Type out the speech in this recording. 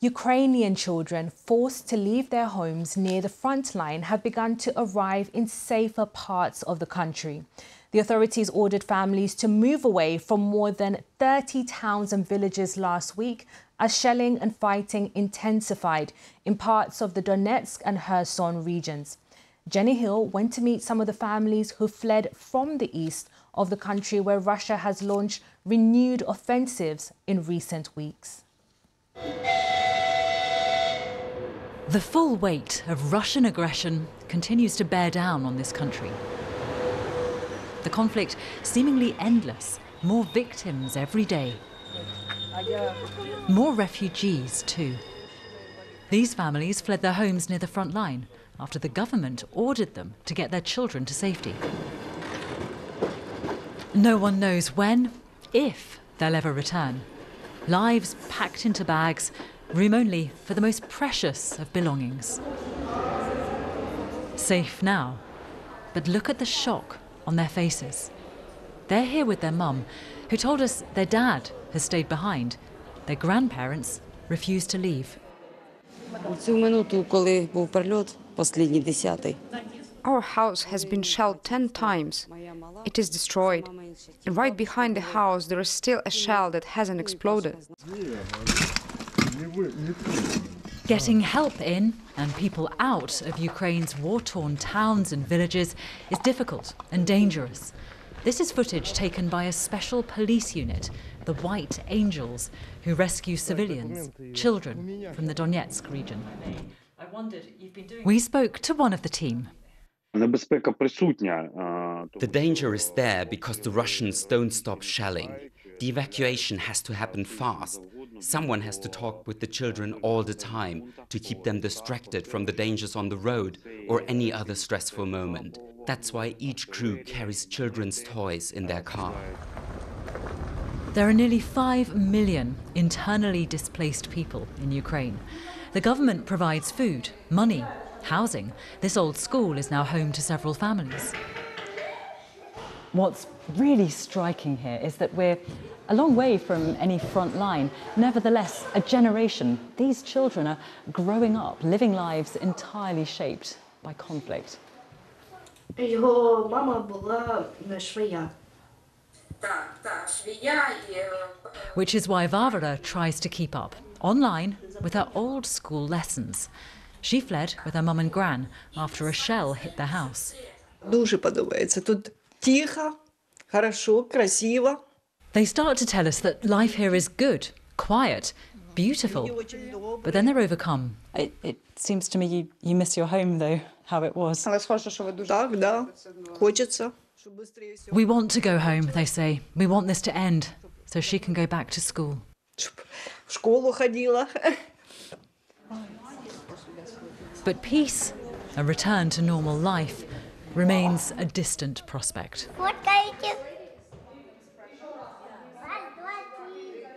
Ukrainian children forced to leave their homes near the front line have begun to arrive in safer parts of the country. The authorities ordered families to move away from more than 30 towns and villages last week as shelling and fighting intensified in parts of the Donetsk and Kherson regions. Jenny Hill went to meet some of the families who fled from the east of the country where Russia has launched renewed offensives in recent weeks. The full weight of Russian aggression continues to bear down on this country. The conflict seemingly endless, more victims every day. More refugees too. These families fled their homes near the front line after the government ordered them to get their children to safety. No one knows when, if they'll ever return. Lives packed into bags, Room only for the most precious of belongings. Safe now, but look at the shock on their faces. They're here with their mum, who told us their dad has stayed behind. Their grandparents refused to leave. Our house has been shelled 10 times. It is destroyed. And right behind the house, there is still a shell that hasn't exploded. Getting help in and people out of Ukraine's war torn towns and villages is difficult and dangerous. This is footage taken by a special police unit, the White Angels, who rescue civilians, children, from the Donetsk region. We spoke to one of the team. The danger is there because the Russians don't stop shelling. The evacuation has to happen fast Someone has to talk with the children all the time to keep them distracted from the dangers on the road or any other stressful moment. That's why each crew carries children's toys in their car. There are nearly 5 million internally displaced people in Ukraine. The government provides food, money, housing. This old school is now home to several families. What's really striking here is that we're a long way from any front line. Nevertheless, a generation, these children are growing up, living lives entirely shaped by conflict. Його мама була швея. Which is why Varvara tries to keep up online with her old school lessons. She fled with her mum and gran after a shell hit their house. Дуже подобається. Тут тихо, хорошо, красиво. They start to tell us that life here is good, quiet, beautiful. But then they're overcome. It, it seems to me you, you miss your home, though, how it was. Але схоже, що ви дуже так, да. Хочеться, щоб швидше все, We want to go home, they say. We want this to end so she can go back to school. щоб в школу ходила. But peace, a return to normal life, remains a distant prospect. What can I